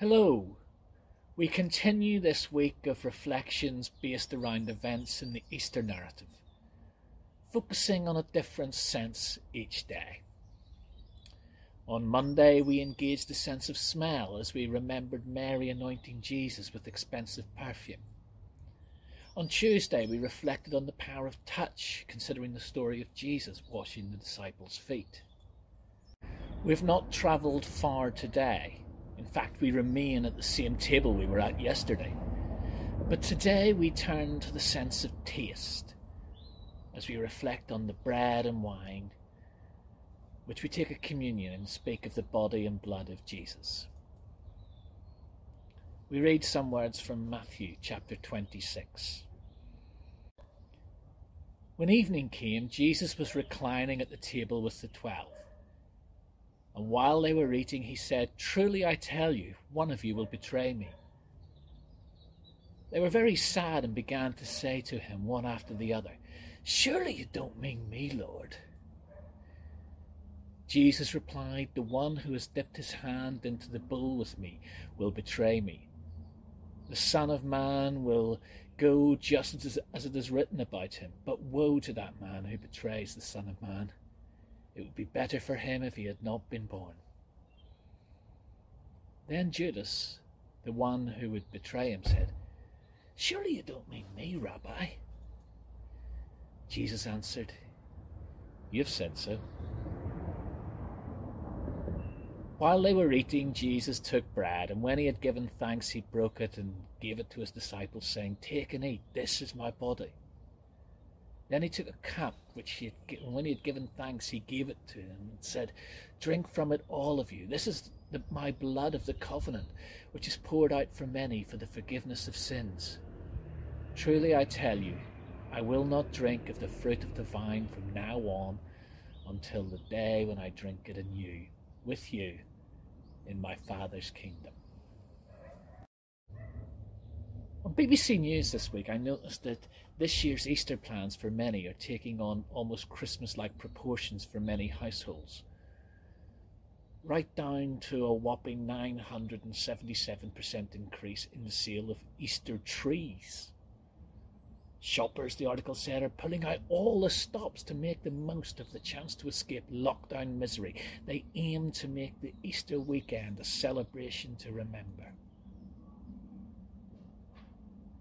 Hello. We continue this week of reflections based around events in the Easter narrative, focusing on a different sense each day. On Monday, we engaged the sense of smell as we remembered Mary anointing Jesus with expensive perfume. On Tuesday, we reflected on the power of touch, considering the story of Jesus washing the disciples' feet. We've not travelled far today in fact, we remain at the same table we were at yesterday. But today we turn to the sense of taste as we reflect on the bread and wine, which we take at communion and speak of the body and blood of Jesus. We read some words from Matthew chapter 26. When evening came, Jesus was reclining at the table with the twelve. And while they were eating, he said, Truly I tell you, one of you will betray me. They were very sad and began to say to him, one after the other, Surely you don't mean me, Lord. Jesus replied, The one who has dipped his hand into the bowl with me will betray me. The Son of Man will go just as it is written about him, but woe to that man who betrays the Son of Man. It would be better for him if he had not been born. Then Judas, the one who would betray him, said, Surely you don't mean me, Rabbi. Jesus answered, You've said so. While they were eating, Jesus took bread, and when he had given thanks, he broke it and gave it to his disciples, saying, Take and eat, this is my body. Then he took a cup, which he had when he had given thanks, he gave it to them and said, Drink from it, all of you. This is the, my blood of the covenant, which is poured out for many for the forgiveness of sins. Truly I tell you, I will not drink of the fruit of the vine from now on until the day when I drink it anew with you in my Father's kingdom. On BBC News this week, I noticed that this year's Easter plans for many are taking on almost Christmas like proportions for many households. Right down to a whopping 977% increase in the sale of Easter trees. Shoppers, the article said, are pulling out all the stops to make the most of the chance to escape lockdown misery. They aim to make the Easter weekend a celebration to remember.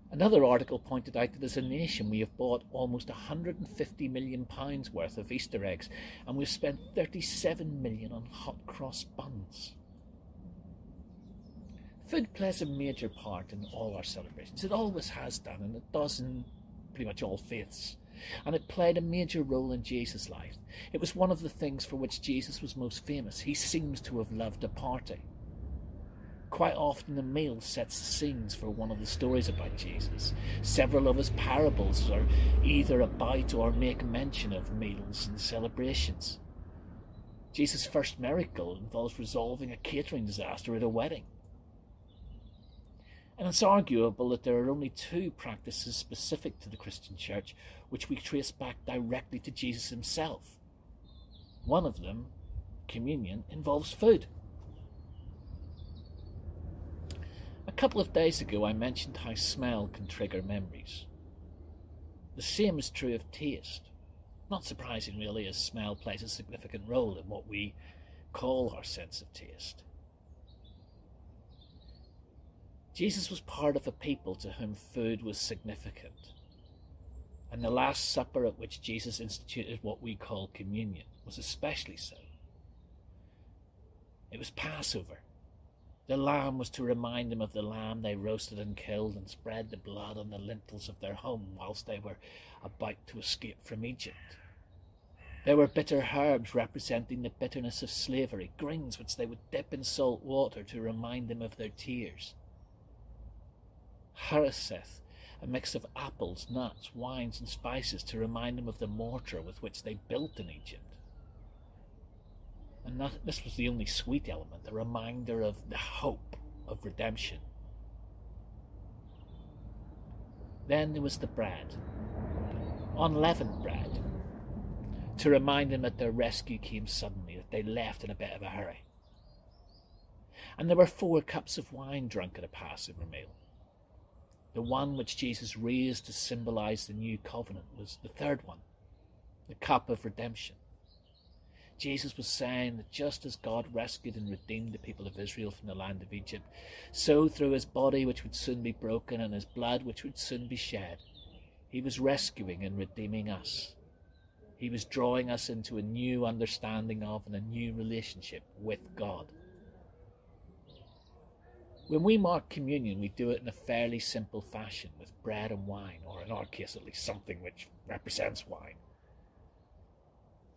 Another article pointed out that as a nation we have bought almost 150 million pounds worth of Easter eggs and we've spent 37 million on hot cross buns. Food plays a major part in all our celebrations. It always has done and it does in pretty much all faiths. And it played a major role in Jesus' life. It was one of the things for which Jesus was most famous. He seems to have loved a party. Quite often, the meal sets the scenes for one of the stories about Jesus. Several of his parables are either about or make mention of meals and celebrations. Jesus' first miracle involves resolving a catering disaster at a wedding. And it's arguable that there are only two practices specific to the Christian church which we trace back directly to Jesus himself. One of them, communion, involves food. A couple of days ago, I mentioned how smell can trigger memories. The same is true of taste. Not surprising, really, as smell plays a significant role in what we call our sense of taste. Jesus was part of a people to whom food was significant. And the Last Supper at which Jesus instituted what we call communion was especially so. It was Passover, the lamb was to remind them of the lamb they roasted and killed and spread the blood on the lintels of their home whilst they were about to escape from Egypt. There were bitter herbs representing the bitterness of slavery, greens which they would dip in salt water to remind them of their tears. Haroseth, a mix of apples, nuts, wines, and spices to remind them of the mortar with which they built in Egypt. And that, this was the only sweet element, a reminder of the hope of redemption. Then there was the bread, unleavened bread, to remind them that their rescue came suddenly, that they left in a bit of a hurry. And there were four cups of wine drunk at a Passover meal. The one which Jesus raised to symbolize the new covenant was the third one, the cup of redemption. Jesus was saying that just as God rescued and redeemed the people of Israel from the land of Egypt, so through his body, which would soon be broken, and his blood, which would soon be shed, he was rescuing and redeeming us. He was drawing us into a new understanding of and a new relationship with God. When we mark communion, we do it in a fairly simple fashion with bread and wine, or in our case, at least something which represents wine.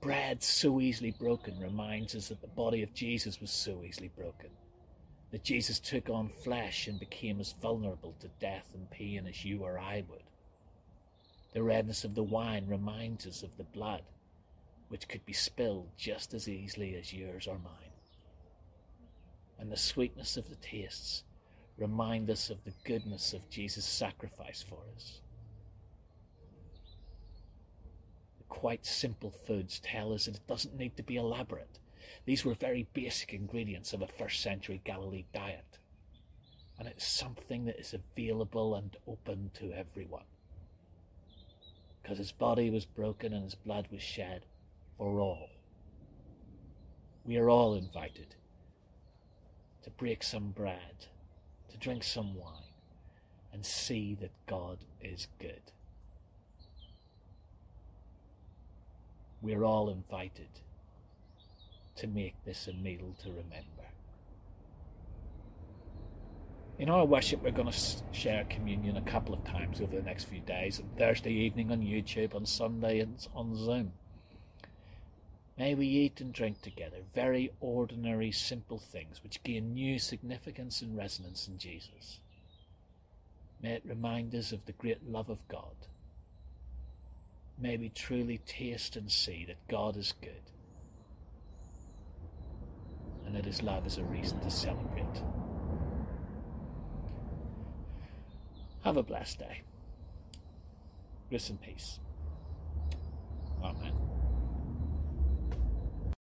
Bread so easily broken reminds us that the body of Jesus was so easily broken, that Jesus took on flesh and became as vulnerable to death and pain as you or I would. The redness of the wine reminds us of the blood, which could be spilled just as easily as yours or mine and the sweetness of the tastes remind us of the goodness of Jesus' sacrifice for us. The quite simple foods tell us that it doesn't need to be elaborate. These were very basic ingredients of a first century Galilee diet. And it's something that is available and open to everyone. Because his body was broken and his blood was shed for all. We are all invited to break some bread, to drink some wine, and see that God is good. We're all invited to make this a meal to remember. In our worship, we're going to share communion a couple of times over the next few days. On Thursday evening on YouTube, on Sunday and on Zoom. May we eat and drink together very ordinary, simple things which gain new significance and resonance in Jesus. May it remind us of the great love of God. May we truly taste and see that God is good and that His love is a reason to celebrate. Have a blessed day. Rest in peace.